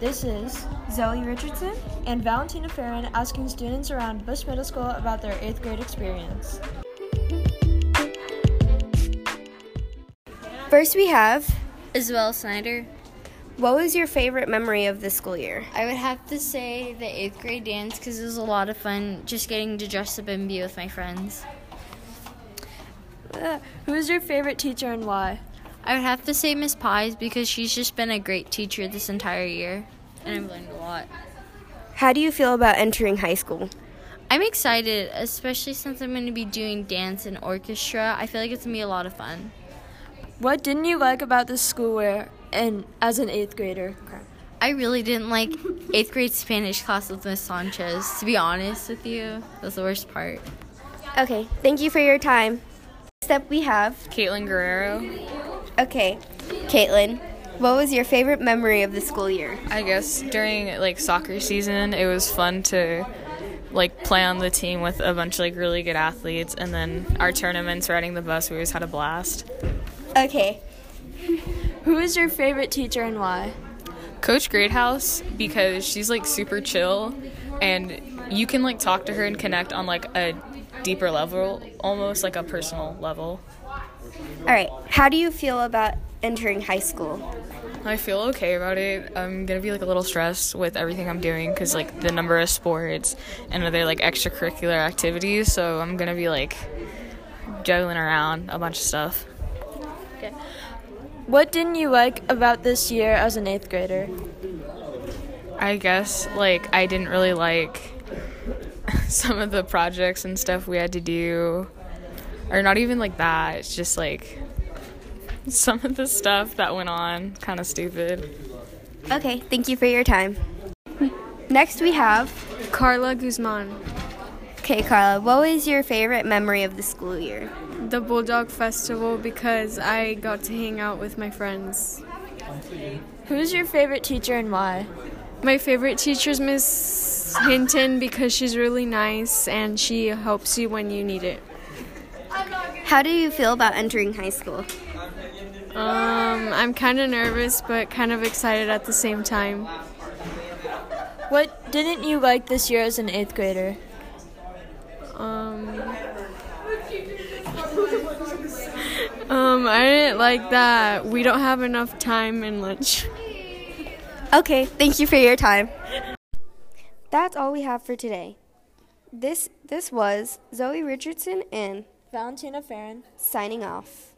This is Zoe Richardson and Valentina Farron asking students around Bush Middle School about their eighth grade experience. First, we have Isabel Snyder. What was your favorite memory of this school year? I would have to say the eighth grade dance because it was a lot of fun just getting to dress up and be with my friends. Uh, who is your favorite teacher and why? I would have to say Miss Pies because she's just been a great teacher this entire year and I've learned a lot. How do you feel about entering high school? I'm excited, especially since I'm going to be doing dance and orchestra. I feel like it's going to be a lot of fun. What didn't you like about this school year and as an eighth grader? I really didn't like eighth grade Spanish class with Miss Sanchez. To be honest with you, that was the worst part. Okay, thank you for your time. Next up, we have Caitlin Guerrero. Okay, Caitlin, what was your favorite memory of the school year? I guess during like soccer season, it was fun to like play on the team with a bunch of like really good athletes, and then our tournaments, riding the bus, we always had a blast. Okay, Who is your favorite teacher and why? Coach Greathouse because she's like super chill, and you can like talk to her and connect on like a deeper level, almost like a personal level. All right. How do you feel about entering high school? I feel okay about it. I'm gonna be like a little stressed with everything I'm doing because like the number of sports and other like extracurricular activities. So I'm gonna be like juggling around a bunch of stuff. Okay. What didn't you like about this year as an eighth grader? I guess like I didn't really like some of the projects and stuff we had to do, or not even like that. It's just like some of the stuff that went on, kind of stupid. Okay, thank you for your time. Next, we have Carla Guzman, Okay, Carla, what was your favorite memory of the school year? the Bulldog Festival, because I got to hang out with my friends. Who's your favorite teacher and why? My favorite teacher is Miss Hinton because she's really nice and she helps you when you need it. How do you feel about entering high school? Um, I'm kind of nervous but kind of excited at the same time. What didn't you like this year as an eighth grader? Um, um, I didn't like that we don't have enough time in lunch. Okay, thank you for your time. That's all we have for today. This this was Zoe Richardson and Valentina Farron. signing off.